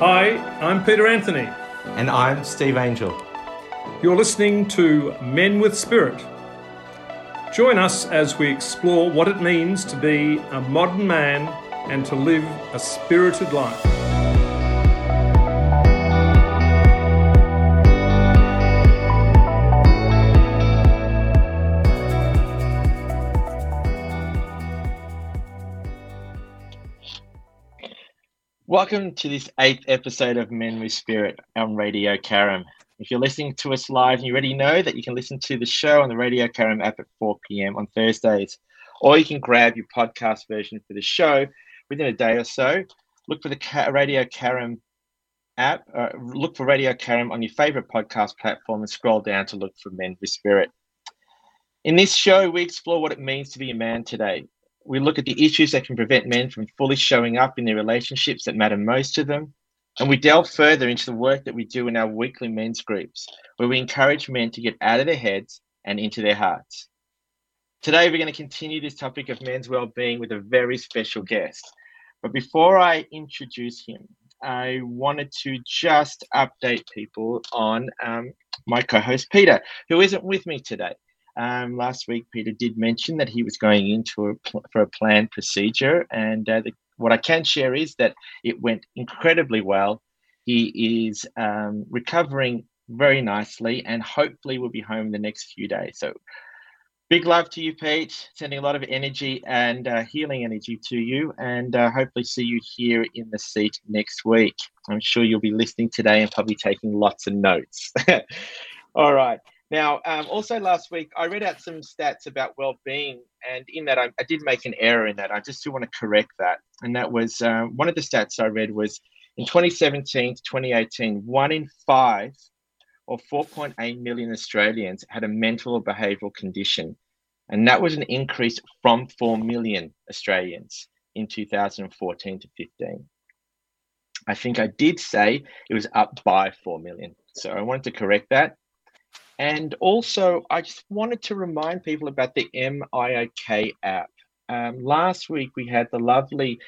Hi, I'm Peter Anthony. And I'm Steve Angel. You're listening to Men with Spirit. Join us as we explore what it means to be a modern man and to live a spirited life. Welcome to this eighth episode of Men with Spirit on Radio Carrum. If you're listening to us live, you already know that you can listen to the show on the Radio Carrum app at 4 p.m. on Thursdays, or you can grab your podcast version for the show within a day or so. Look for the Radio Carrum app, uh, look for Radio Carrum on your favorite podcast platform and scroll down to look for Men with Spirit. In this show, we explore what it means to be a man today, we look at the issues that can prevent men from fully showing up in their relationships that matter most to them. And we delve further into the work that we do in our weekly men's groups, where we encourage men to get out of their heads and into their hearts. Today, we're going to continue this topic of men's well-being with a very special guest. But before I introduce him, I wanted to just update people on um, my co-host Peter, who isn't with me today. Um, last week, Peter did mention that he was going into a pl- for a planned procedure, and uh, the, what I can share is that it went incredibly well. He is um, recovering very nicely, and hopefully will be home in the next few days. So, big love to you, Pete. Sending a lot of energy and uh, healing energy to you, and uh, hopefully see you here in the seat next week. I'm sure you'll be listening today and probably taking lots of notes. All right. Now, um, also last week, I read out some stats about well-being, and in that, I, I, did make an error in that. I just do want to correct that, and that was uh, one of the stats I read was in 2017 to 2018, one in five, or 4.8 million Australians, had a mental or behavioural condition, and that was an increase from 4 million Australians in 2014 to 15. I think I did say it was up by 4 million, so I wanted to correct that. And also, I just wanted to remind people about the MIOK app. Um, last week, we had the lovely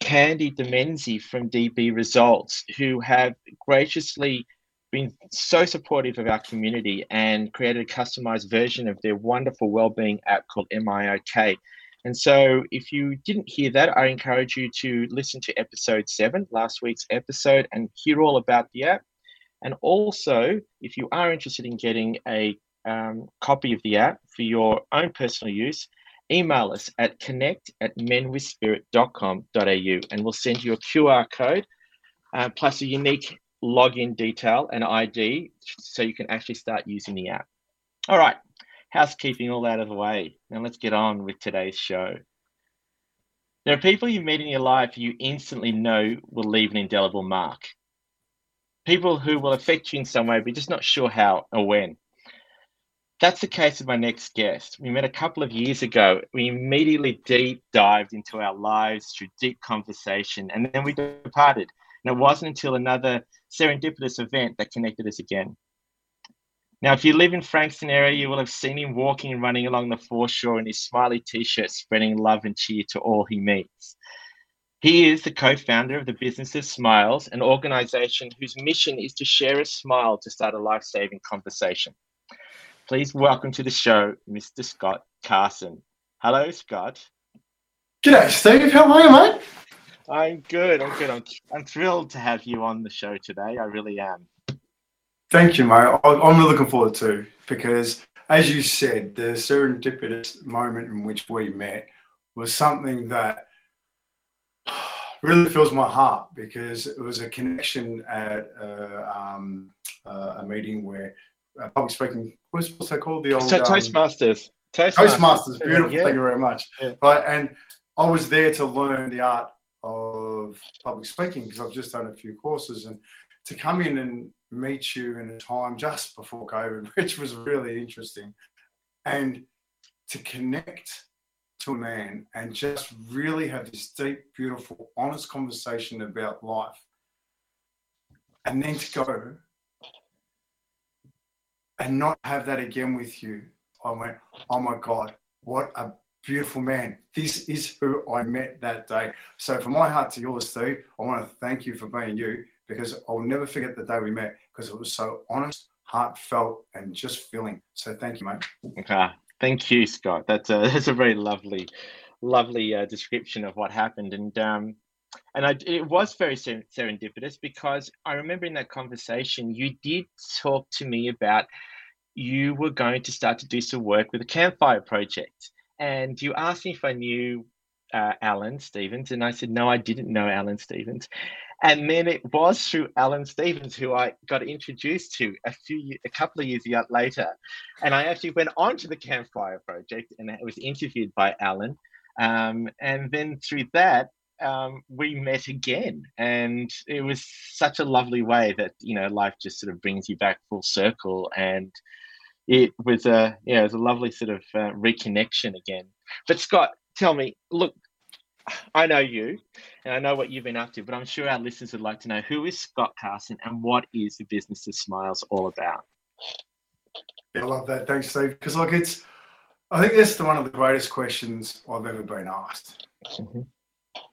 Candy Demenzi from DB Results, who have graciously been so supportive of our community and created a customized version of their wonderful well-being app called MIOK. And so, if you didn't hear that, I encourage you to listen to episode seven, last week's episode, and hear all about the app. And also, if you are interested in getting a um, copy of the app for your own personal use, email us at connect at menwithspirit.com.au and we'll send you a QR code uh, plus a unique login detail and ID so you can actually start using the app. All right, housekeeping all out of the way. Now let's get on with today's show. There are people you meet in your life you instantly know will leave an indelible mark people who will affect you in some way, but just not sure how or when. That's the case with my next guest. We met a couple of years ago. We immediately deep dived into our lives through deep conversation, and then we departed. And it wasn't until another serendipitous event that connected us again. Now, if you live in Frankston area, you will have seen him walking and running along the foreshore in his smiley t-shirt, spreading love and cheer to all he meets. He is the co founder of the Business of Smiles, an organization whose mission is to share a smile to start a life saving conversation. Please welcome to the show, Mr. Scott Carson. Hello, Scott. G'day, Steve. How are you, mate? I'm good. I'm good. I'm, I'm thrilled to have you on the show today. I really am. Thank you, mate. I'm really looking forward to because, as you said, the serendipitous moment in which we met was something that really fills my heart because it was a connection at uh, um, uh, a meeting where uh, public speaking what's, what's that called the old so, Toastmasters. Um, Toastmasters. Toastmasters, beautiful. Yeah. Thank you very much. Yeah. But and I was there to learn the art of public speaking because I've just done a few courses and to come in and meet you in a time just before COVID, which was really interesting, and to connect to a man and just really have this deep, beautiful, honest conversation about life. And then to go and not have that again with you. I went, oh my God, what a beautiful man. This is who I met that day. So, from my heart to yours, Steve, I want to thank you for being you because I'll never forget the day we met because it was so honest, heartfelt, and just feeling. So, thank you, mate. Okay. Thank you, Scott. That's a, that's a very lovely, lovely uh, description of what happened. And, um, and I, it was very serendipitous because I remember in that conversation, you did talk to me about you were going to start to do some work with the Campfire Project and you asked me if I knew uh, Alan Stevens, and I said no, I didn't know Alan Stevens. And then it was through Alan Stevens who I got introduced to a few, a couple of years later, and I actually went on to the Campfire Project and I was interviewed by Alan, um, and then through that um, we met again, and it was such a lovely way that you know life just sort of brings you back full circle and it was a yeah, it was a lovely sort of uh, reconnection again. But Scott, tell me, look, I know you, and I know what you've been up to, but I'm sure our listeners would like to know who is Scott Carson and what is the Business of Smiles all about. Yeah, I love that. Thanks, Steve. Because like it's, I think this is one of the greatest questions I've ever been asked. Mm-hmm.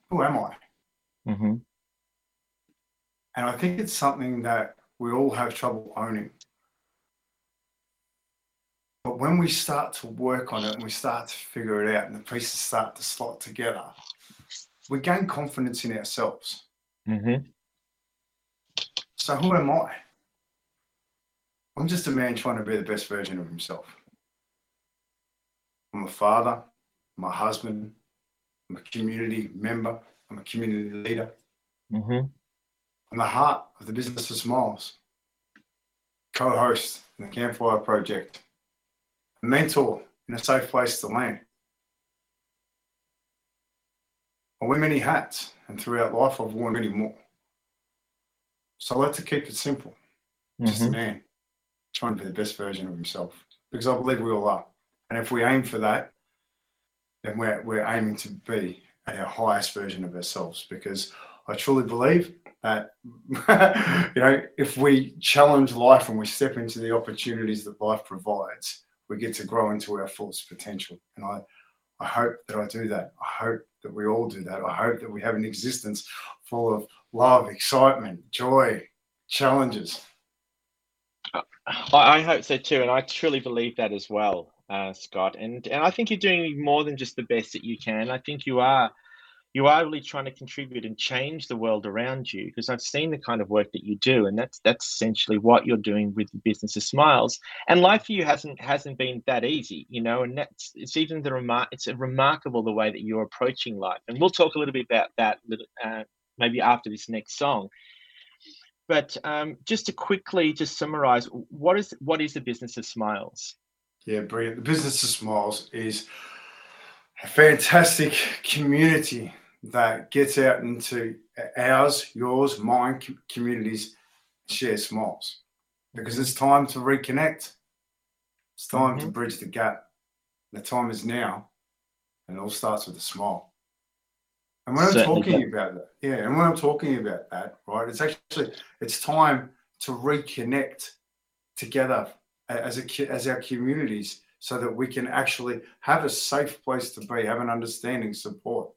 Who am I? Mm-hmm. And I think it's something that we all have trouble owning. But when we start to work on it and we start to figure it out and the pieces start to slot together, we gain confidence in ourselves. Mm-hmm. So who am I? I'm just a man trying to be the best version of himself. I'm a father, I'm a husband, I'm a community member, I'm a community leader. Mm-hmm. I'm the heart of the Business of Smiles, co host in the Campfire Project, mentor in a safe place to land. I wear many hats, and throughout life, I've worn many more. So I like to keep it simple. Mm-hmm. Just a man trying to be the best version of himself, because I believe we all are. And if we aim for that, then we're, we're aiming to be our highest version of ourselves. Because I truly believe that, you know, if we challenge life and we step into the opportunities that life provides, we get to grow into our fullest potential. And I, I hope that I do that. I hope that we all do that. I hope that we have an existence full of love, excitement, joy, challenges. I hope so too, and I truly believe that as well, uh, Scott. And and I think you're doing more than just the best that you can. I think you are you are really trying to contribute and change the world around you because I've seen the kind of work that you do, and that's that's essentially what you're doing with the business of smiles. And life for you hasn't hasn't been that easy, you know, and that's it's even the remark it's remarkable the way that you're approaching life. And we'll talk a little bit about that uh, maybe after this next song. But um, just to quickly just summarize, what is what is the business of smiles? Yeah, brilliant. The business of smiles is a fantastic community that gets out into ours, yours, mine communities, share smiles. Because it's time to reconnect. It's time mm-hmm. to bridge the gap. The time is now, and it all starts with a smile. And when Certainly I'm talking about that, yeah, and when I'm talking about that, right, it's actually it's time to reconnect together as a as our communities so that we can actually have a safe place to be, have an understanding, support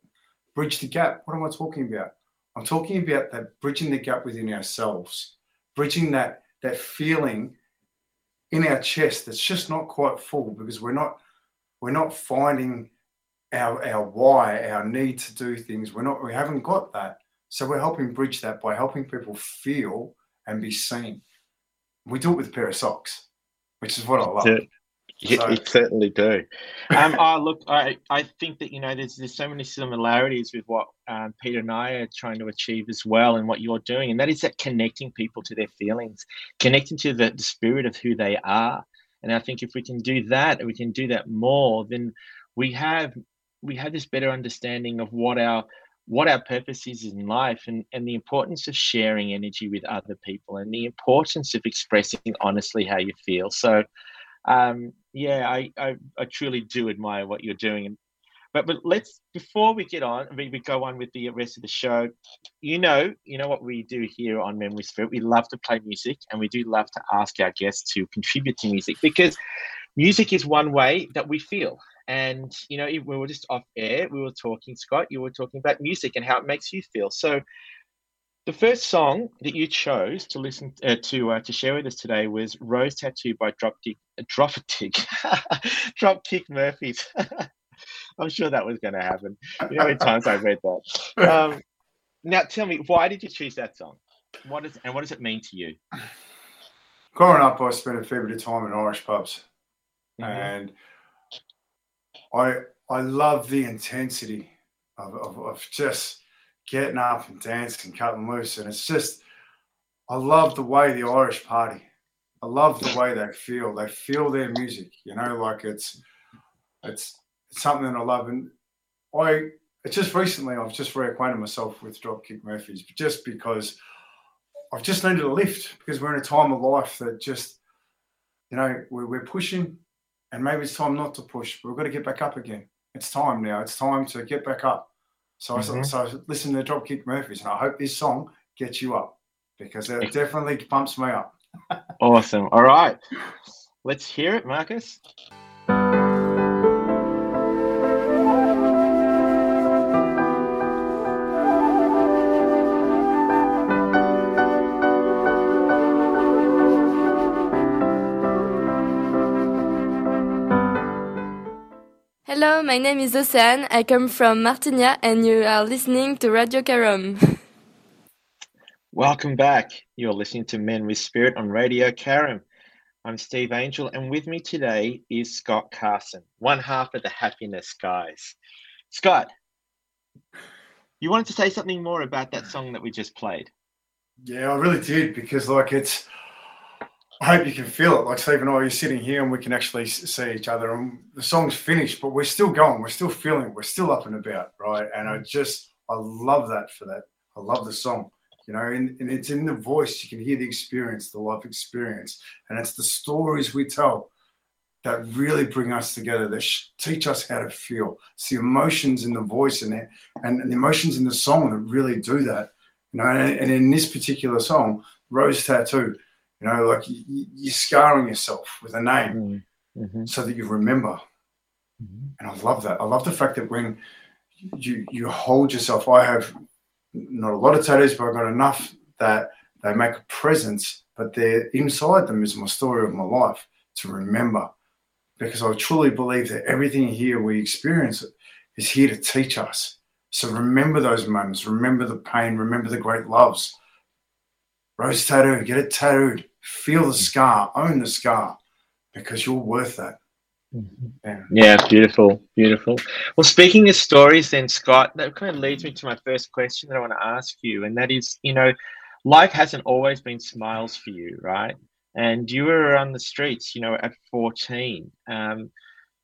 bridge the gap. What am I talking about? I'm talking about that bridging the gap within ourselves, bridging that that feeling in our chest that's just not quite full because we're not we're not finding our our why, our need to do things. We're not we haven't got that. So we're helping bridge that by helping people feel and be seen. We do it with a pair of socks, which is what I love. You, so. you certainly do. Um, oh, look, I, I think that you know there's there's so many similarities with what um, Peter and I are trying to achieve as well, and what you're doing, and that is that connecting people to their feelings, connecting to the, the spirit of who they are. And I think if we can do that, we can do that more, then we have we have this better understanding of what our what our purpose is in life and, and the importance of sharing energy with other people and the importance of expressing honestly how you feel. So um, yeah, I, I, I truly do admire what you're doing. But but let's before we get on, we, we go on with the rest of the show. You know, you know what we do here on Men with Spirit. We love to play music, and we do love to ask our guests to contribute to music because music is one way that we feel. and you know, we were just off air. We were talking, Scott. You were talking about music and how it makes you feel. So, the first song that you chose to listen uh, to uh, to share with us today was "Rose Tattoo" by Dropkick Dropkick Dropkick Murphys. I'm sure that was going to happen. You know how many times I've read that. Um, now, tell me, why did you choose that song? What is and what does it mean to you? Growing up, I spent a fair bit of time in Irish pubs, mm-hmm. and I I love the intensity of, of, of just getting up and dancing, cutting loose. And it's just, I love the way the Irish party. I love the way they feel. They feel their music, you know, like it's, it's, it's something I love. And I, just recently I've just reacquainted myself with Dropkick Murphys, just because I've just needed a lift because we're in a time of life that just, you know, we're, we're pushing and maybe it's time not to push. But we've got to get back up again. It's time now. It's time to get back up. So mm-hmm. I so listen to Dropkick Murphys, and I hope this song gets you up because it definitely pumps me up. awesome. All right, let's hear it, Marcus. Hello, my name is Ocean. I come from Martigna and you are listening to Radio Carrum. Welcome back. You're listening to Men with Spirit on Radio Carrum. I'm Steve Angel and with me today is Scott Carson, one half of the Happiness Guys. Scott, you wanted to say something more about that song that we just played? Yeah, I really did because like it's I hope you can feel it. Like Steve and I are sitting here and we can actually see each other. And the song's finished, but we're still going. We're still feeling. We're still up and about, right? And I mm. just, I love that for that. I love the song, you know, and, and it's in the voice. You can hear the experience, the life experience, and it's the stories we tell that really bring us together. That teach us how to feel. It's the emotions in the voice and the, and the emotions in the song that really do that. You know, and, and in this particular song, Rose Tattoo you know, like you, are scarring yourself with a name mm-hmm. mm-hmm. so that you remember. Mm-hmm. And I love that. I love the fact that when you you hold yourself, I have not a lot of tattoos, but I've got enough that they make a presence, but they're inside them is my story of my life to remember. Because I truly believe that everything here we experience is here to teach us. So remember those moments, remember the pain, remember the great loves Rose tattoo, get it tattooed. Feel the scar, own the scar, because you're worth that. Mm-hmm. Yeah. yeah, beautiful, beautiful. Well, speaking of stories, then Scott, that kind of leads me to my first question that I want to ask you, and that is, you know, life hasn't always been smiles for you, right? And you were on the streets, you know, at 14. Um,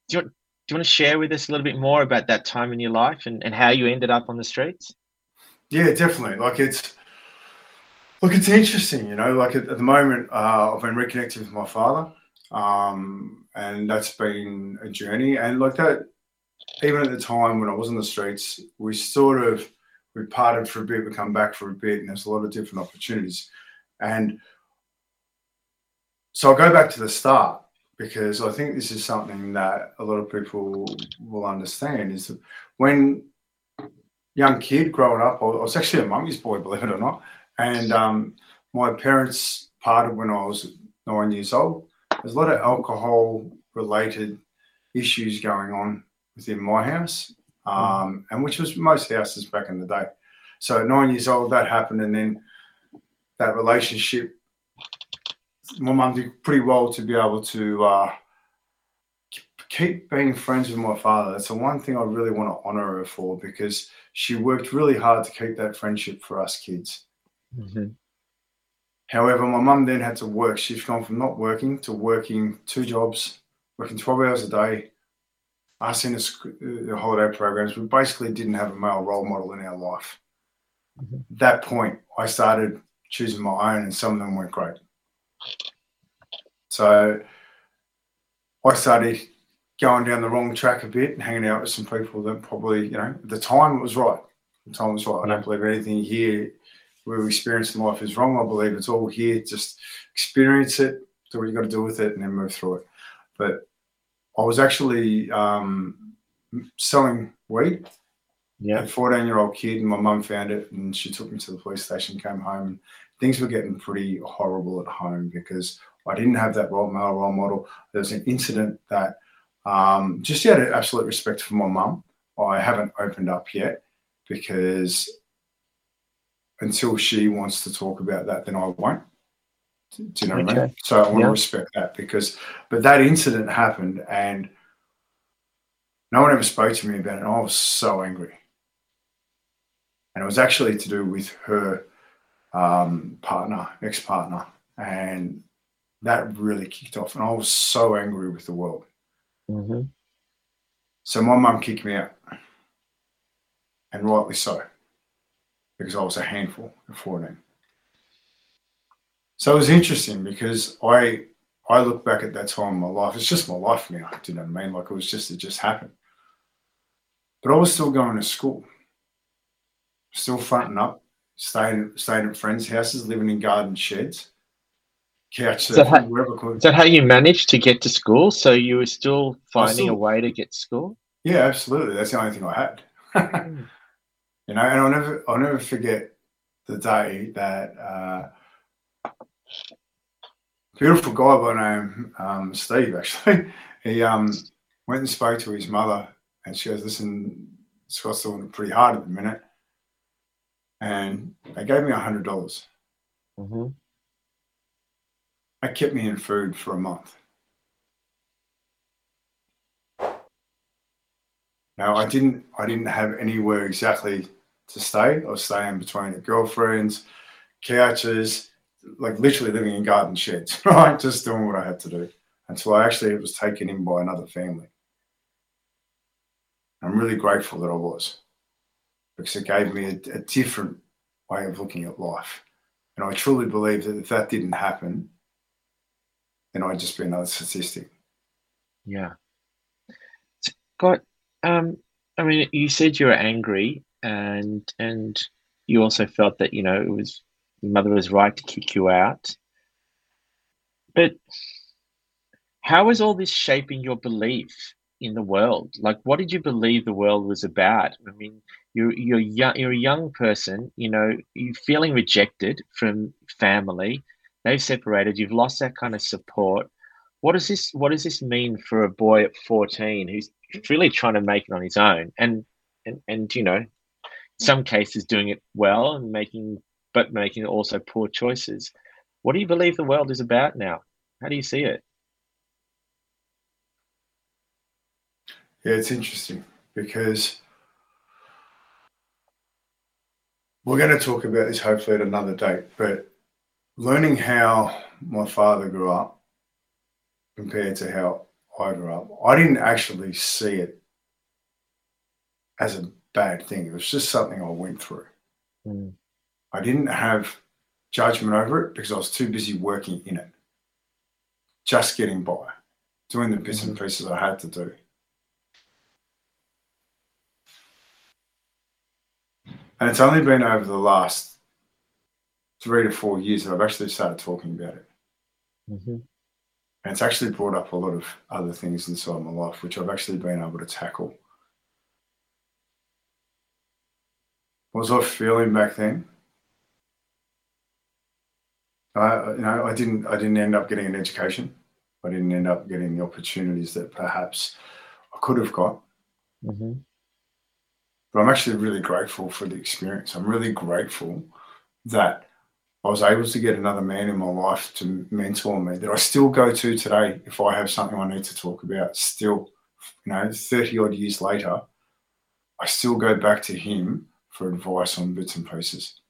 do you, do you want to share with us a little bit more about that time in your life and, and how you ended up on the streets? Yeah, definitely. Like it's Look, it's interesting, you know. Like at, at the moment, uh, I've been reconnecting with my father, um, and that's been a journey. And like that, even at the time when I was on the streets, we sort of we parted for a bit, we come back for a bit, and there's a lot of different opportunities. And so I'll go back to the start because I think this is something that a lot of people will understand is that when young kid growing up, I was actually a mummy's boy, believe it or not. And um, my parents parted when I was nine years old. There's a lot of alcohol related issues going on within my house, um, and which was most houses back in the day. So at nine years old, that happened, and then that relationship. My mum did pretty well to be able to uh, keep being friends with my father. That's the one thing I really want to honor her for because she worked really hard to keep that friendship for us kids. Mm-hmm. However, my mum then had to work. She's gone from not working to working two jobs, working 12 hours a day. Us in the, the holiday programs, we basically didn't have a male role model in our life. Mm-hmm. At that point, I started choosing my own, and some of them weren't great. So I started going down the wrong track a bit and hanging out with some people that probably, you know, at the time it was right. The time was right. I don't believe anything here we experience in life is wrong. I believe it's all here. Just experience it, do what you got to do with it, and then move through it. But I was actually um, selling weed. Yeah. A 14 year old kid, and my mum found it and she took me to the police station, came home. and Things were getting pretty horrible at home because I didn't have that role male role model. There was an incident that um, just out of absolute respect for my mum, I haven't opened up yet because until she wants to talk about that, then I won't. Do you know okay. what I mean? So I want yeah. to respect that because, but that incident happened and no one ever spoke to me about it. And I was so angry. And it was actually to do with her um, partner, ex partner. And that really kicked off. And I was so angry with the world. Mm-hmm. So my mum kicked me out. And rightly so, because I was a handful at 14. So it was interesting because I I look back at that time in my life. It's just my life now. Do you know what I mean? Like it was just it just happened. But I was still going to school, still fronting up, staying staying at friends' houses, living in garden sheds, couch that, how, is that how you managed to get to school? So you were still finding still, a way to get to school? Yeah, absolutely. That's the only thing I had. Hmm. You know, and I'll never I'll never forget the day that uh, beautiful guy by name um, Steve actually. he um, went and spoke to his mother, and she goes, "Listen, Scott's doing it pretty hard at the minute," and they gave me a hundred dollars. Mm-hmm. That kept me in food for a month. Now I didn't I didn't have anywhere exactly to stay. I was staying between girlfriends, couches, like literally living in garden sheds, right? Just doing what I had to do until I actually was taken in by another family. I'm really grateful that I was because it gave me a, a different way of looking at life. And I truly believe that if that didn't happen, then I'd just be another statistic. Yeah. Scott, um, I mean, you said you were angry and and you also felt that, you know, it was your mother was right to kick you out. But how is all this shaping your belief in the world? Like, what did you believe the world was about? I mean, you're you're young, you're a young person. You know, you're feeling rejected from family. They've separated. You've lost that kind of support. What does this What does this mean for a boy at fourteen who's really trying to make it on his own? And and and you know, some cases doing it well and making but making also poor choices. What do you believe the world is about now? How do you see it? Yeah, it's interesting because we're going to talk about this hopefully at another date, but learning how my father grew up compared to how I up, I didn't actually see it as a bad thing. It was just something I went through. Mm. I didn't have judgment over it because I was too busy working in it, just getting by, doing the bits and mm-hmm. pieces I had to do. And it's only been over the last three to four years that I've actually started talking about it. Mm-hmm. And it's actually brought up a lot of other things inside my life, which I've actually been able to tackle. What was I feeling back then? I, you know, I didn't, I didn't end up getting an education. I didn't end up getting the opportunities that perhaps I could have got. Mm-hmm. But I'm actually really grateful for the experience. I'm really grateful that I was able to get another man in my life to mentor me that I still go to today if I have something I need to talk about. Still, you know, 30 odd years later, I still go back to him for advice on bits and pieces.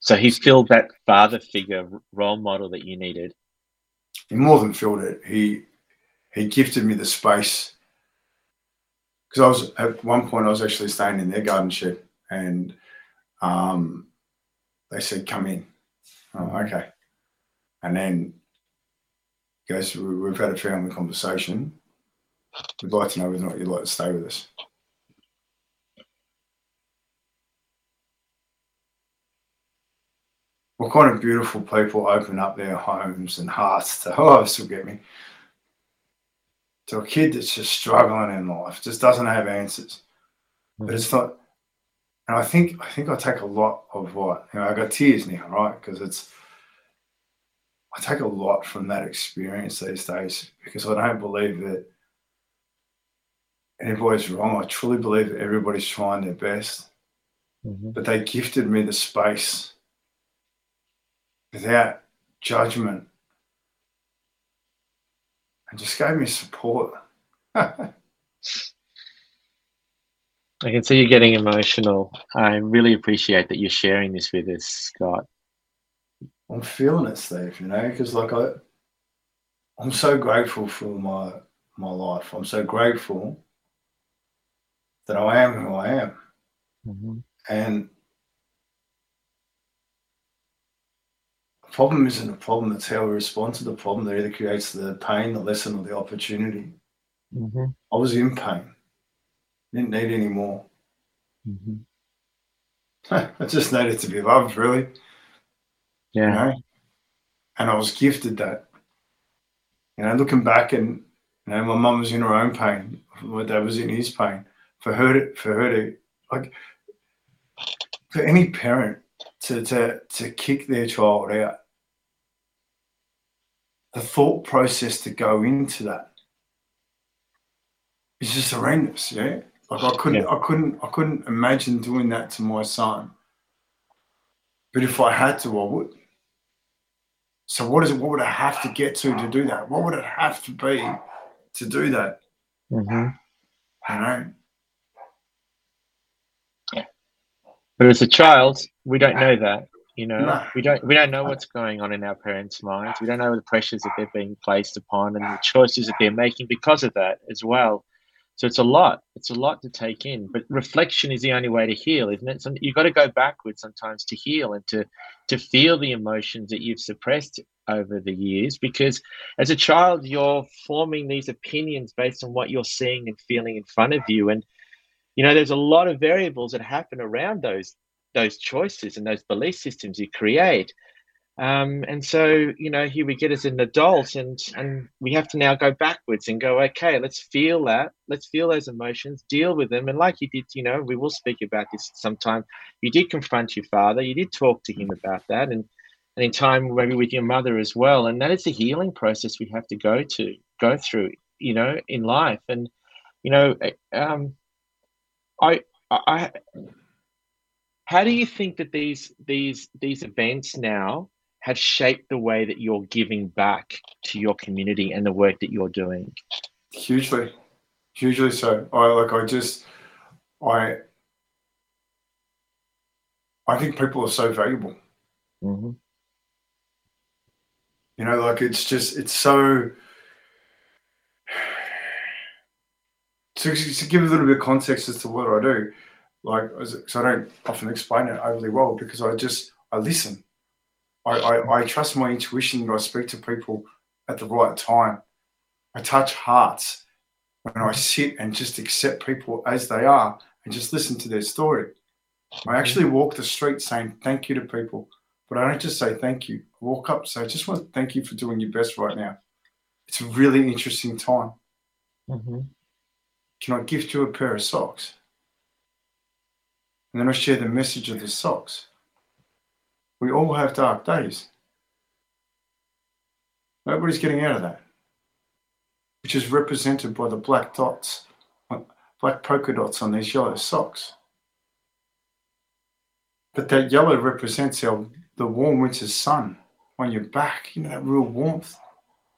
So he filled that father figure role model that you needed. He more than filled it. He he gifted me the space because I was at one point I was actually staying in their garden shed and um, they said come in. Oh, okay. And then goes we've had a family conversation. We'd like to know whether or not you'd like to stay with us. what kind of beautiful people open up their homes and hearts to oh this will get me to a kid that's just struggling in life, just doesn't have answers. But it's not, and I think I think I take a lot of what you know. I got tears now, right? Because it's I take a lot from that experience these days because I don't believe that anybody's wrong. I truly believe that everybody's trying their best, mm-hmm. but they gifted me the space without judgment and just gave me support. I can see you're getting emotional. I really appreciate that you're sharing this with us, Scott. I'm feeling it, Steve. You know, because like I, I'm so grateful for my my life. I'm so grateful that I am who I am, mm-hmm. and the problem isn't a problem. It's how we respond to the problem that either creates the pain, the lesson, or the opportunity. Mm-hmm. I was in pain. Didn't need any more. Mm-hmm. I just needed to be loved, really. Yeah. You know? And I was gifted that. You know, looking back and you know, my mum was in her own pain. My dad was in his pain. For her to for her to like for any parent to to to kick their child out, the thought process to go into that is just horrendous, yeah. Like I couldn't yeah. I couldn't I couldn't imagine doing that to my son. But if I had to, I would. So what is it? What would I have to get to to do that? What would it have to be to do that? Mm-hmm. I know. But as a child, we don't know that. You know, no. we don't we don't know what's going on in our parents' minds. We don't know the pressures that they're being placed upon and the choices that they're making because of that as well. So it's a lot. It's a lot to take in. But reflection is the only way to heal, isn't it? So you've got to go backwards sometimes to heal and to to feel the emotions that you've suppressed over the years. Because as a child, you're forming these opinions based on what you're seeing and feeling in front of you. And you know, there's a lot of variables that happen around those those choices and those belief systems you create. Um, and so, you know, here we get as an adult, and and we have to now go backwards and go, okay, let's feel that, let's feel those emotions, deal with them, and like you did, you know, we will speak about this sometime. You did confront your father, you did talk to him about that, and and in time maybe with your mother as well, and that is the healing process we have to go to go through, you know, in life, and you know, um, I I. How do you think that these these these events now have shaped the way that you're giving back to your community and the work that you're doing? Hugely, hugely so. I like. I just, I, I think people are so valuable. Mm-hmm. You know, like it's just it's so. To, to give a little bit of context as to what I do, like, so I don't often explain it overly well because I just I listen I, I, I trust my intuition that I speak to people at the right time. I touch hearts when I sit and just accept people as they are and just listen to their story. I actually walk the street saying thank you to people, but I don't just say thank you. I walk up say, I just want to thank you for doing your best right now. It's a really interesting time. Mm-hmm. Can I gift you a pair of socks? And then I share the message of the socks. We all have dark days. Nobody's getting out of that, which is represented by the black dots, black polka dots on these yellow socks. But that yellow represents our the warm winter sun on your back, you know, that real warmth.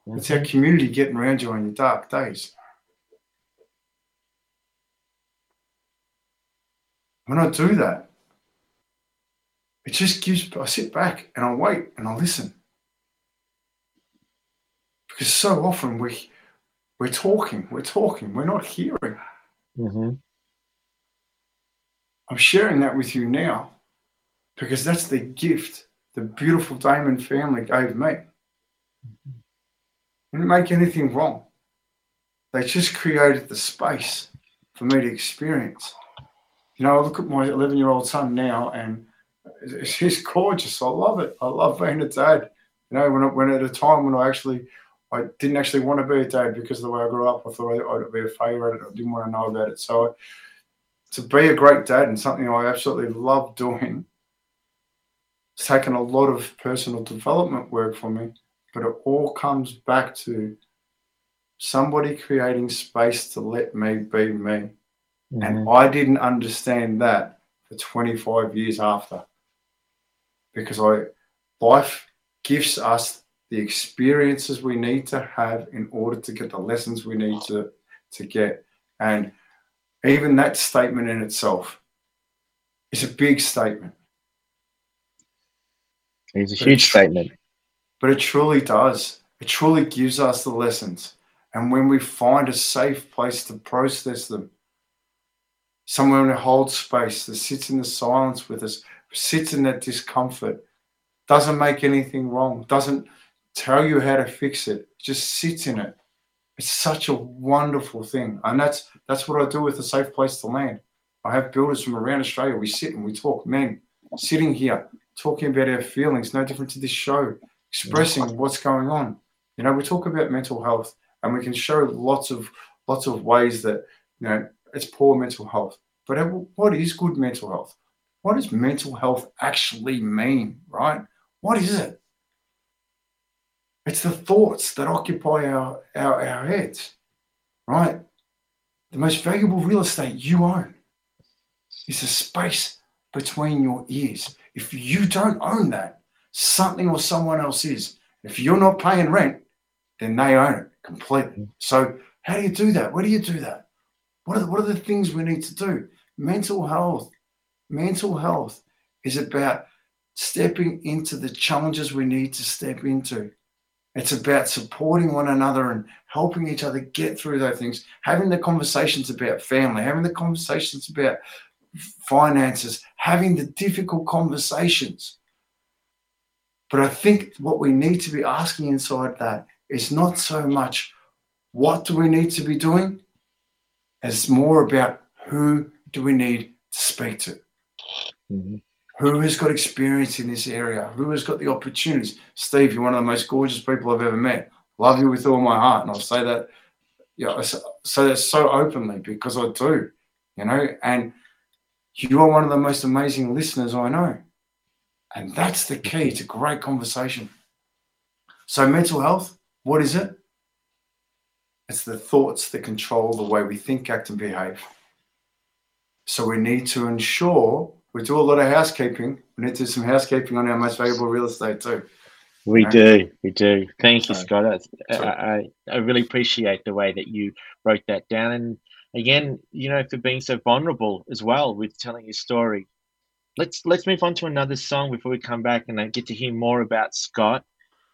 Mm-hmm. It's our community getting around you on your dark days. When I do that, it just gives, I sit back and I wait and I listen. Because so often we, we're talking, we're talking, we're not hearing. Mm-hmm. I'm sharing that with you now because that's the gift the beautiful Damon family gave me. Didn't make anything wrong. They just created the space for me to experience. You know, I look at my 11 year old son now and she's gorgeous. I love it. I love being a dad. You know, when when at a time when I actually I didn't actually want to be a dad because of the way I grew up. I thought I'd be a failure. at it. I didn't want to know about it. So to be a great dad and something I absolutely love doing, it's taken a lot of personal development work for me, but it all comes back to somebody creating space to let me be me. Mm-hmm. And I didn't understand that for 25 years after. Because I life gives us the experiences we need to have in order to get the lessons we need to, to get. And even that statement in itself is a big statement. It's a huge statement. But it truly does. It truly gives us the lessons. And when we find a safe place to process them, someone who holds space, that sits in the silence with us, sits in that discomfort, doesn't make anything wrong, doesn't tell you how to fix it, just sits in it. It's such a wonderful thing. And that's that's what I do with a safe place to land. I have builders from around Australia. We sit and we talk, men, sitting here, talking about our feelings, no different to this show, expressing what's going on. You know, we talk about mental health and we can show lots of lots of ways that you know it's poor mental health. But what is good mental health? What does mental health actually mean, right? What is it? It's the thoughts that occupy our, our, our heads, right? The most valuable real estate you own is the space between your ears. If you don't own that, something or someone else is. If you're not paying rent, then they own it completely. Mm-hmm. So, how do you do that? Where do you do that? What are the, what are the things we need to do? Mental health. Mental health is about stepping into the challenges we need to step into. It's about supporting one another and helping each other get through those things, having the conversations about family, having the conversations about finances, having the difficult conversations. But I think what we need to be asking inside that is not so much what do we need to be doing, as more about who do we need to speak to. Mm-hmm. Who has got experience in this area? Who has got the opportunities? Steve, you're one of the most gorgeous people I've ever met. Love you with all my heart. And I'll say that, yeah, I say that so openly because I do, you know, and you are one of the most amazing listeners I know. And that's the key to great conversation. So, mental health, what is it? It's the thoughts that control the way we think, act, and behave. So, we need to ensure we do a lot of housekeeping. We need to do some housekeeping on our most valuable real estate too. We do, we do. Thank you, Scott. I, I, I really appreciate the way that you wrote that down, and again, you know, for being so vulnerable as well with telling your story. Let's let's move on to another song before we come back and I get to hear more about Scott.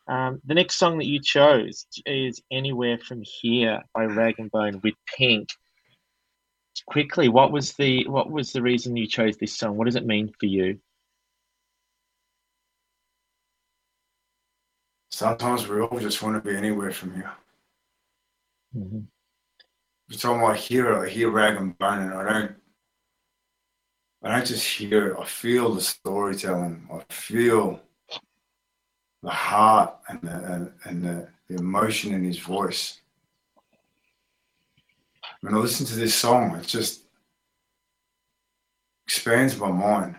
Um, the next song that you chose is "Anywhere from Here" by Rag and Bone with Pink quickly, what was the what was the reason you chose this song? What does it mean for you? Sometimes we all just want to be anywhere from here. Mm-hmm. Every time I hear it, I hear rag and bone, and I don't. I don't just hear it. I feel the storytelling. I feel the heart and the and, and the, the emotion in his voice when I listen to this song, it just expands my mind.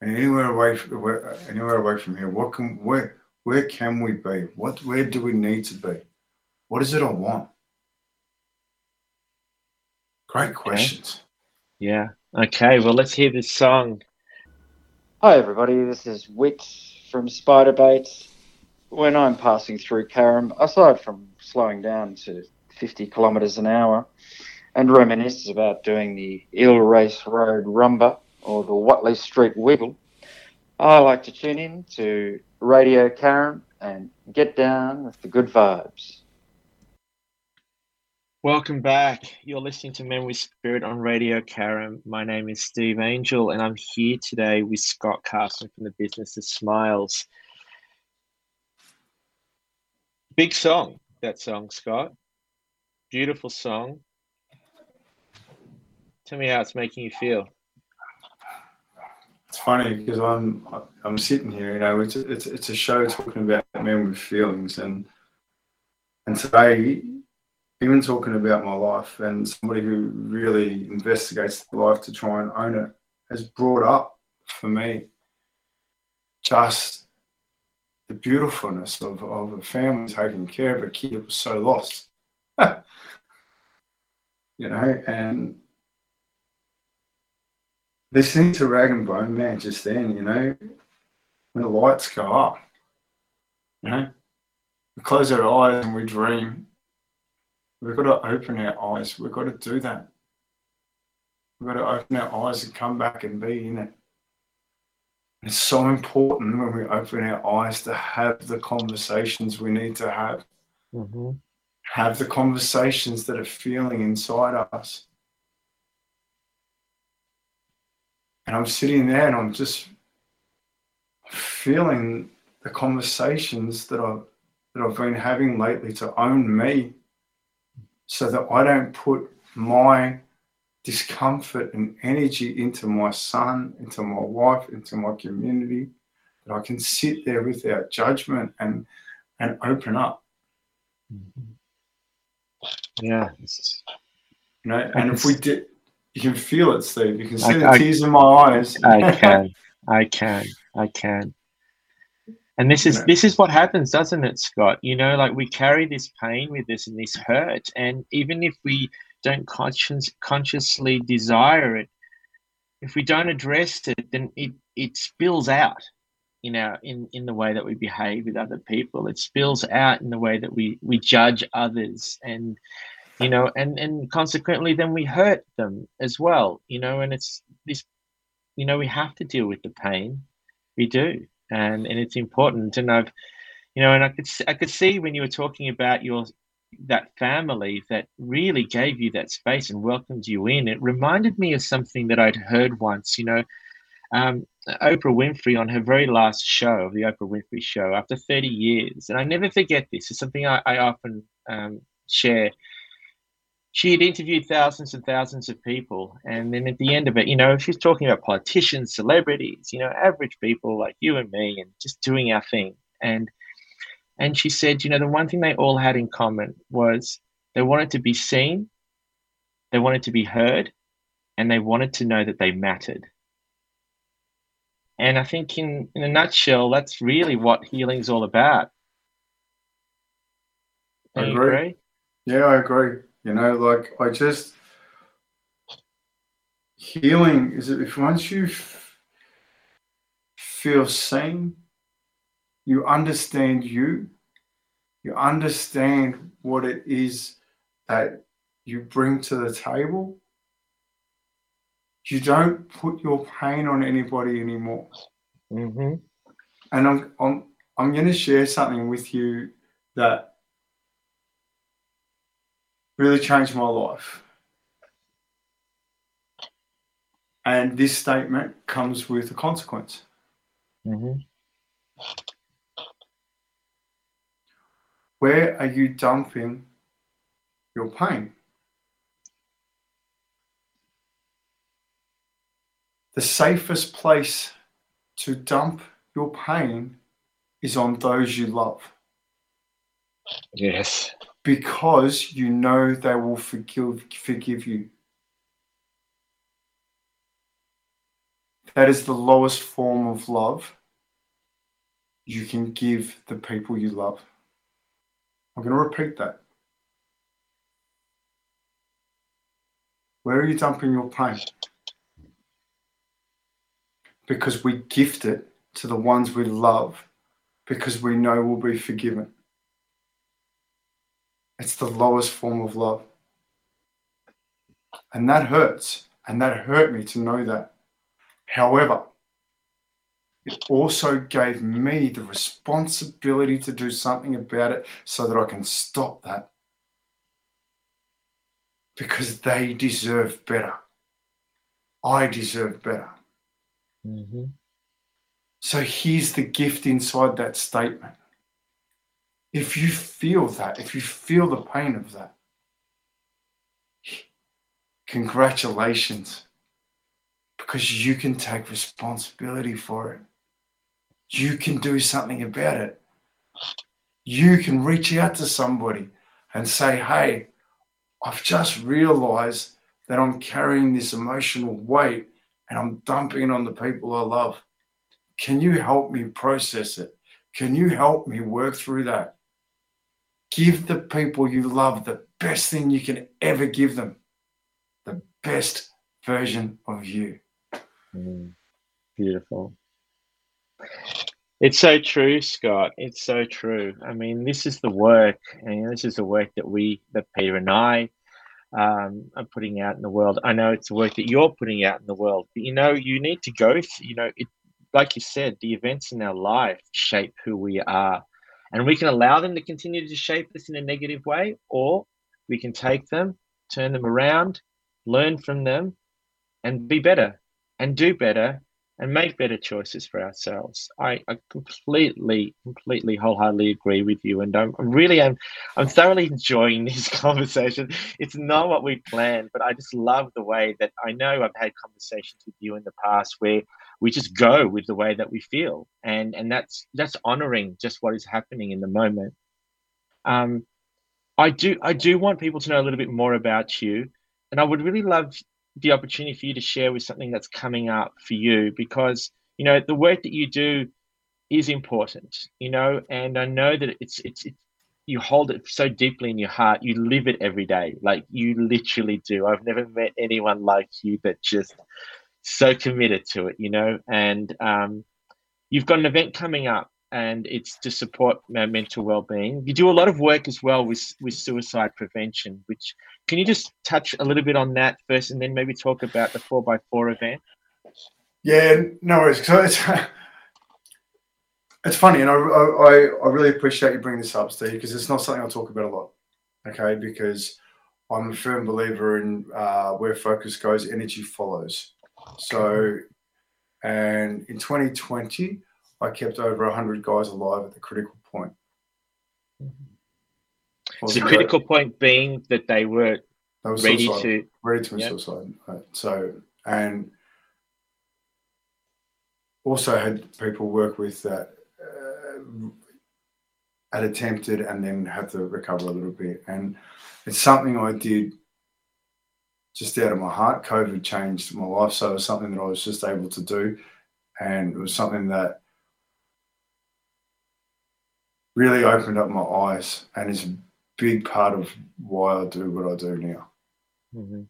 And anywhere away, from, anywhere away from here, what can where where can we be? What where do we need to be? What is it I want? Great questions. Okay. Yeah. Okay. Well, let's hear this song. Hi, everybody. This is Whitt from Spiderbait. When I'm passing through Carrum, aside from slowing down to 50 kilometres an hour, and reminisces about doing the Eel Race Road Rumba or the Watley Street Wiggle. I like to tune in to Radio Carrum and get down with the good vibes. Welcome back. You're listening to Men with Spirit on Radio Carrum. My name is Steve Angel, and I'm here today with Scott Carson from the Business of Smiles. Big song, that song, Scott. Beautiful song. Tell me how it's making you feel. It's funny because I'm I'm sitting here, you know, it's it's it's a show talking about men with feelings, and And today, even talking about my life and somebody who really investigates life to try and own it has brought up for me just the beautifulness of, of a family taking care of a kid that was so lost. you know, and listening to Rag and Bone Man just then, you know, when the lights go up, you know, we close our eyes and we dream. We've got to open our eyes. We've got to do that. We've got to open our eyes and come back and be in it. It's so important when we open our eyes to have the conversations we need to have. Mm-hmm. Have the conversations that are feeling inside us. And I'm sitting there and I'm just feeling the conversations that I've that I've been having lately to own me so that I don't put my discomfort and energy into my son, into my wife, into my community, that I can sit there without judgment and and open up. Mm-hmm. Yeah. Know, and if we did you can feel it, Steve. You can see I, the I, tears in my eyes. I can. I can. I can. And this is this is what happens, doesn't it, Scott? You know, like we carry this pain with us and this hurt, and even if we don't conscious, consciously desire it, if we don't address it, then it it spills out, you know, in in the way that we behave with other people. It spills out in the way that we we judge others, and you know, and and consequently, then we hurt them as well, you know. And it's this, you know, we have to deal with the pain, we do and and it's important. And I've, you know, and I could I could see when you were talking about your that family that really gave you that space and welcomed you in. It reminded me of something that I'd heard once. You know, um, Oprah Winfrey on her very last show of the Oprah Winfrey Show after 30 years, and I never forget this. It's something I, I often um, share she had interviewed thousands and thousands of people. And then at the end of it, you know, she's talking about politicians, celebrities, you know, average people like you and me, and just doing our thing. And and she said, you know, the one thing they all had in common was they wanted to be seen, they wanted to be heard, and they wanted to know that they mattered. And I think in, in a nutshell, that's really what healing's all about. I agree. agree. Yeah, I agree. You know, like I just healing is if once you f- feel seen, you understand you, you understand what it is that you bring to the table. You don't put your pain on anybody anymore. Mm-hmm. And I'm I'm I'm going to share something with you that really changed my life. And this statement comes with a consequence. Mm-hmm. Where are you dumping your pain? The safest place to dump your pain is on those you love. Yes because you know they will forgive, forgive you. That is the lowest form of love you can give the people you love. I'm going to repeat that. Where are you dumping your pain? Because we gift it to the ones we love because we know we'll be forgiven. It's the lowest form of love. And that hurts. And that hurt me to know that. However, it also gave me the responsibility to do something about it so that I can stop that. Because they deserve better. I deserve better. Mm-hmm. So here's the gift inside that statement if you feel that, if you feel the pain of that, congratulations, because you can take responsibility for it. You can do something about it. you can reach out to somebody and say, Hey, I've just realized that I'm carrying this emotional weight and I'm dumping on the people I love. Can you help me process it? Can you help me work through that? Give the people you love the best thing you can ever give them the best version of you. Mm, beautiful. It's so true, Scott. It's so true. I mean, this is the work, and this is the work that we, that Peter and I, um, are putting out in the world. I know it's the work that you're putting out in the world, but you know, you need to go. you know, it, like you said, the events in our life shape who we are, and we can allow them to continue to shape us in a negative way, or we can take them, turn them around, learn from them, and be better and do better and make better choices for ourselves. I, I completely, completely, wholeheartedly agree with you, and I'm, I'm really, I'm, I'm thoroughly enjoying this conversation. It's not what we planned, but I just love the way that I know I've had conversations with you in the past where we just go with the way that we feel, and and that's that's honoring just what is happening in the moment. Um, I do, I do want people to know a little bit more about you, and I would really love the opportunity for you to share with something that's coming up for you because you know the work that you do is important you know and i know that it's it's, it's you hold it so deeply in your heart. You live it every day. Like you literally do. I've never met anyone like you that just so committed to it you know and um, you've got an event coming up and it's to support mental well-being. You do a lot of work as well with with suicide prevention. Which can you just touch a little bit on that first, and then maybe talk about the four x four event? Yeah, no worries. So it's it's funny, and I, I I really appreciate you bringing this up, Steve, because it's not something I talk about a lot. Okay, because I'm a firm believer in uh, where focus goes, energy follows. So, and in 2020 I kept over 100 guys alive at the critical point. So, the critical point being that they were, they were ready suicide, to ready to commit suicide. Right. So, and also had people work with that uh, had attempted and then had to recover a little bit. And it's something I did just out of my heart. COVID changed my life, so it was something that I was just able to do, and it was something that really opened up my eyes and is a big part of why I do what I do now. Mm-hmm.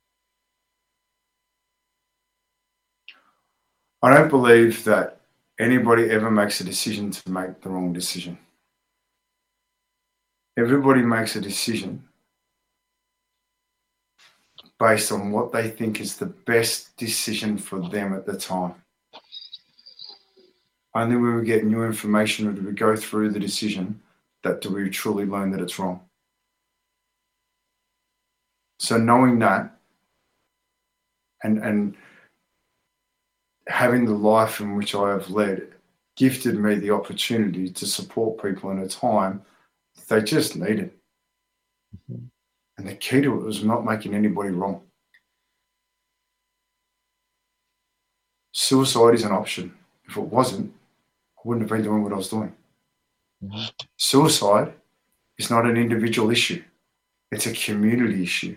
I don't believe that anybody ever makes a decision to make the wrong decision. Everybody makes a decision based on what they think is the best decision for them at the time. Only when we get new information or do we go through the decision that do we truly learn that it's wrong. So knowing that and and having the life in which I have led gifted me the opportunity to support people in a time they just needed. Mm-hmm. And the key to it was not making anybody wrong. Suicide is an option. If it wasn't, wouldn't have been doing what I was doing. Mm-hmm. Suicide is not an individual issue, it's a community issue.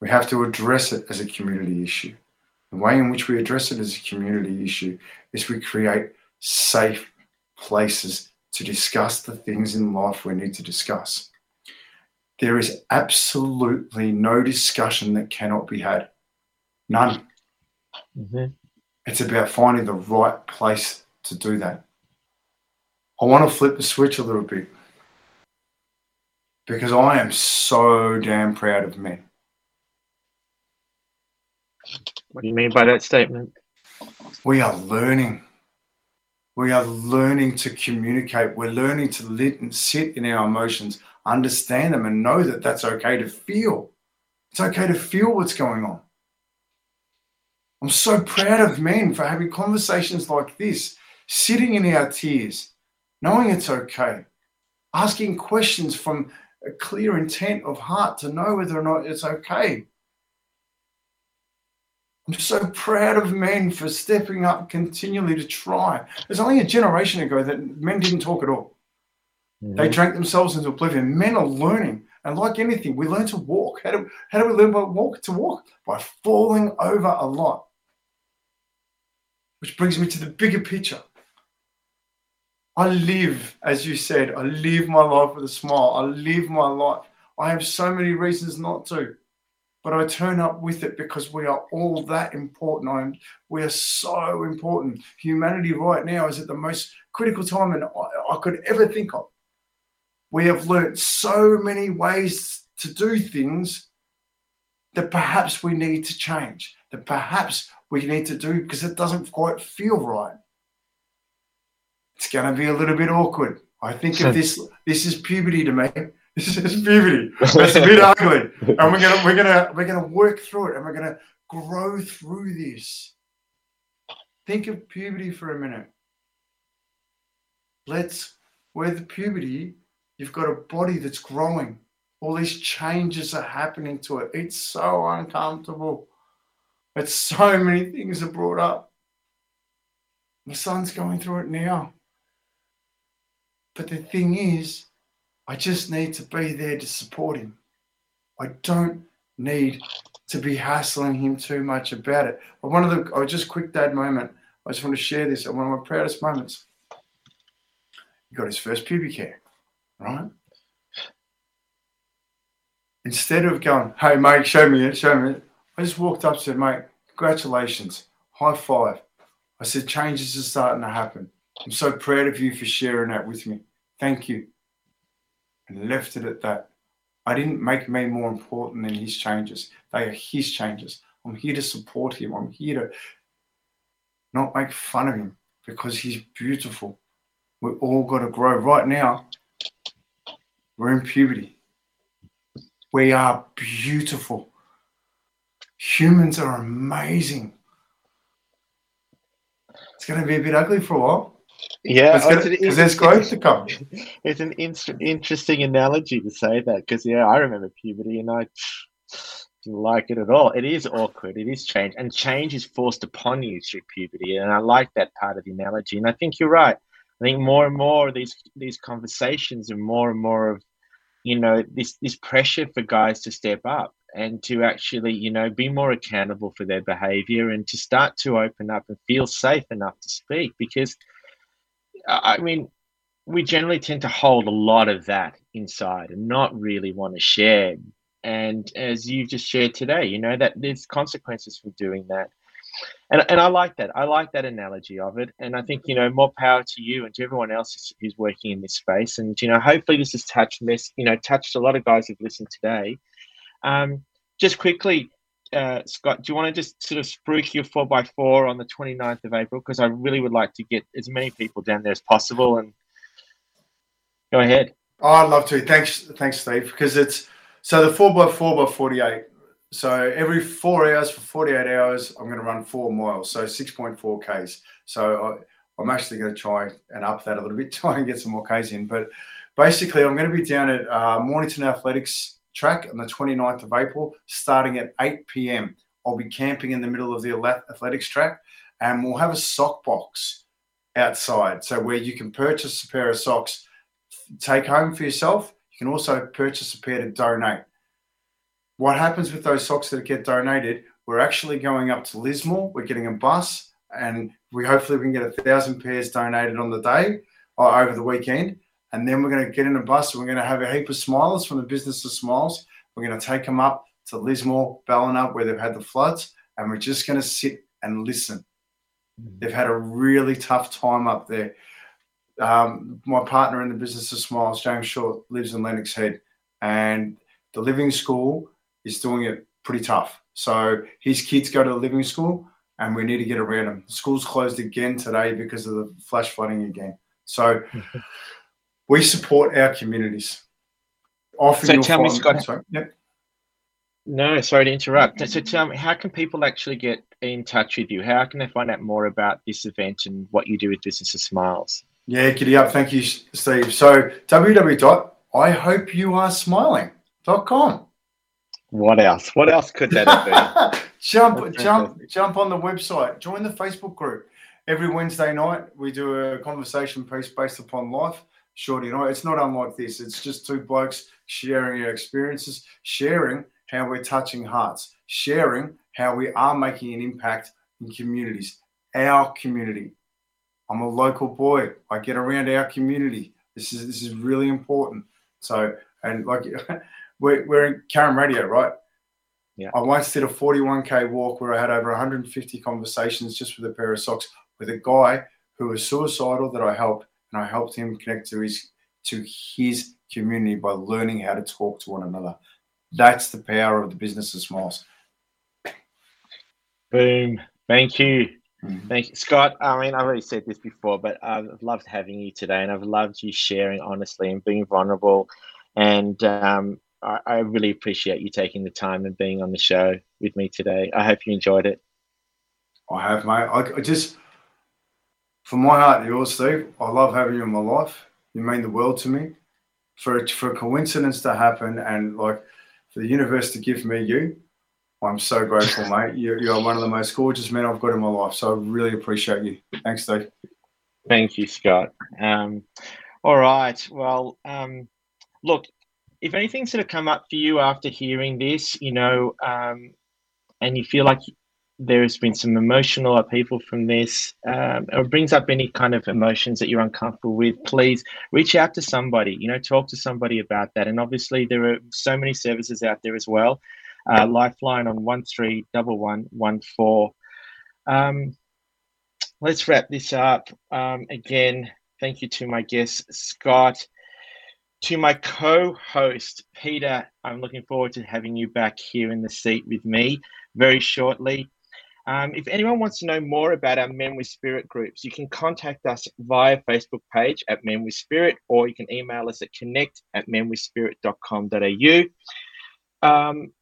We have to address it as a community issue. The way in which we address it as a community issue is we create safe places to discuss the things in life we need to discuss. There is absolutely no discussion that cannot be had. None. Mm-hmm. It's about finding the right place to do that. I want to flip the switch a little bit because I am so damn proud of men. What do you mean by that statement? We are learning. We are learning to communicate. We're learning to lit and sit in our emotions, understand them, and know that that's okay to feel. It's okay to feel what's going on. I'm so proud of men for having conversations like this, sitting in our tears, knowing it's okay, asking questions from a clear intent of heart to know whether or not it's okay. I'm so proud of men for stepping up continually to try. There's only a generation ago that men didn't talk at all. Mm-hmm. They drank themselves into oblivion. Men are learning, and like anything, we learn to walk. How do, how do we learn to walk? To walk by falling over a lot. Which brings me to the bigger picture. I live, as you said, I live my life with a smile. I live my life. I have so many reasons not to, but I turn up with it because we are all that important. I'm, we are so important. Humanity right now is at the most critical time and I, I could ever think of. We have learned so many ways to do things that perhaps we need to change, that perhaps we need to do because it doesn't quite feel right it's going to be a little bit awkward. I think if this this is puberty to me. This is puberty. It's a bit ugly, and we're gonna we're gonna we're gonna work through it, and we're gonna grow through this. Think of puberty for a minute. Let's with puberty, you've got a body that's growing. All these changes are happening to it. It's so uncomfortable. It's so many things are brought up. My son's going through it now. But the thing is, I just need to be there to support him. I don't need to be hassling him too much about it. But one of the, I oh, just quick dad moment. I just want to share this. One of my proudest moments. He got his first pubic hair, right? Instead of going, hey, mate, show me it, show me it, I just walked up and said, mate, congratulations, high five. I said, changes are starting to happen. I'm so proud of you for sharing that with me. Thank you. And left it at that. I didn't make me more important than his changes. They are his changes. I'm here to support him. I'm here to not make fun of him because he's beautiful. We all got to grow. Right now, we're in puberty. We are beautiful. Humans are amazing. It's going to be a bit ugly for a while. Yeah, because there's growth to come. It's an in- interesting analogy to say that because yeah, I remember puberty and I didn't like it at all. It is awkward. It is change, and change is forced upon you through puberty. And I like that part of the analogy. And I think you're right. I think more and more these these conversations and more and more of you know this this pressure for guys to step up and to actually you know be more accountable for their behavior and to start to open up and feel safe enough to speak because I mean, we generally tend to hold a lot of that inside and not really want to share. And as you've just shared today, you know that there's consequences for doing that. And, and I like that. I like that analogy of it. And I think, you know, more power to you and to everyone else who's working in this space. And, you know, hopefully this has touched, you know, touched a lot of guys who've listened today. Um, just quickly, uh, Scott, do you want to just sort of spruik your 4x4 on the 29th of April? Because I really would like to get as many people down there as possible. And go ahead. Oh, I'd love to. Thanks, thanks, Steve. Because it's so the 4x4 by 48. So every four hours for 48 hours, I'm going to run four miles. So 6.4 Ks. So I, am actually going to try and up that a little bit, try and get some more Ks in. But basically, I'm going to be down at uh, Mornington Athletics track on the 29th of April, starting at 8 p.m. I'll be camping in the middle of the athletics track, and we'll have a sock box outside. So where you can purchase a pair of socks, take home for yourself. You can also purchase a pair to donate. What happens with those socks that get donated? We're actually going up to Lismore. We're getting a bus, and we hopefully we can get a thousand pairs donated on the day or over the weekend. And then we're going to get in a bus and we're going to have a heap of smilers from the business of smiles. We're going to take them up to Lismore, Ballina, where they've had the floods, and we're just going to sit and listen. Mm-hmm. They've had a really tough time up there. Um, my partner in the business of smiles, James Short, lives in Lennox Head, and the living school is doing it pretty tough. So his kids go to the living school, and we need to get around them. The school's closed again today because of the flash flooding again. So we support our communities. Often so tell me, Scott. Sorry, yep. No, sorry to interrupt. So tell me, how can people actually get in touch with you? How can they find out more about this event and what you do with Business of Smiles? Yeah, giddy up. Thank you, Steve. So www.ihopeyouaresmiling.com. What else? What else could that be? jump, jump, jump on the website. Join the Facebook group. Every Wednesday night, we do a conversation piece based upon life Shorty and I. It's not unlike this. It's just two blokes sharing our experiences, sharing how we're touching hearts, sharing how we are making an impact in communities, our community. I'm a local boy. I get around our community. This is this is really important. So and like we're, we're in Carrum Radio, right? Yeah. I once did a 41k walk where I had over 150 conversations just with a pair of socks with a guy who was suicidal that I helped, and I helped him connect to his to his community by learning how to talk to one another. That's the power of the business of smiles. Boom. Thank you. Mhm. Thank you, Scott. I mean, I've already said this before, but I've loved having you today, and I've loved you sharing honestly and being vulnerable. And um, I, I really appreciate you taking the time and being on the show with me today. I hope you enjoyed it. I have, mate. I, I just, from my heart to yours, Steve, I love having you in my life. You mean the world to me. For it, for a coincidence to happen and like for the universe to give me you, I'm so grateful, mate. You, you are one of the most gorgeous men I've got in my life. So I really appreciate you. Thanks, Steve. Thank you, Scott. Um, all right. Well, um, look, if anything's sort of come up for you after hearing this, you know, um, and you feel like there has been some emotional upheaval from this, um, or brings up any kind of emotions that you're uncomfortable with, please reach out to somebody. You know, talk to somebody about that. And obviously, there are so many services out there as well. Uh, Lifeline on one three double one one four. Um, let's wrap this up. Um, again, thank you to my guest Scott. To my co host, Peter, I'm looking forward to having you back here in the seat with me very shortly. Um, if anyone wants to know more about our Men with Spirit groups, you can contact us via Facebook page at Men with Spirit, or you can email us at connect at menwithspirit.com.au. Um,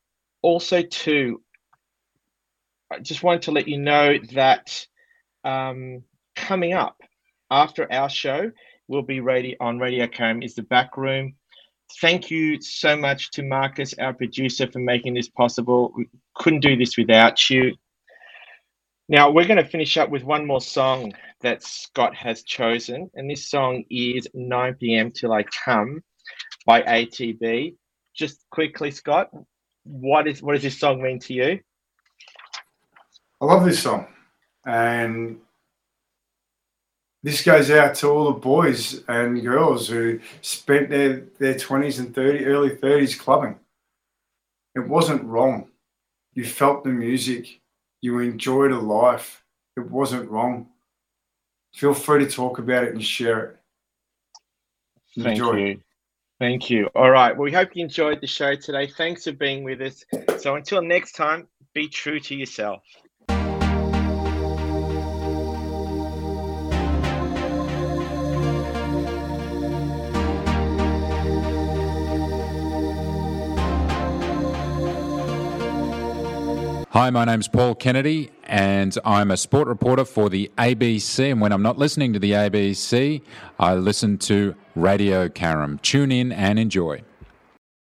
also, too, I just wanted to let you know that um, coming up after our show, will be radio on Radio Carrum is the back room. Thank you so much to Marcus, our producer, for making this possible. We couldn't do this without you. Now we're going to finish up with one more song that Scott has chosen, and this song is 9 p.m. Till I Come by ATB. Just quickly, Scott, what is what does this song mean to you? I love this song. And this goes out to all the boys and girls who spent their, their 20s and 30, early 30s clubbing. It wasn't wrong. You felt the music. You enjoyed a life. It wasn't wrong. Feel free to talk about it and share it. Thank Enjoy. you. Thank you. All right. Well, we hope you enjoyed the show today. Thanks for being with us. So until next time, be true to yourself. Hi, my name's Paul Kennedy, and I'm a sport reporter for the ABC. And when I'm not listening to the ABC, I listen to Radio Carrum. Tune in and enjoy.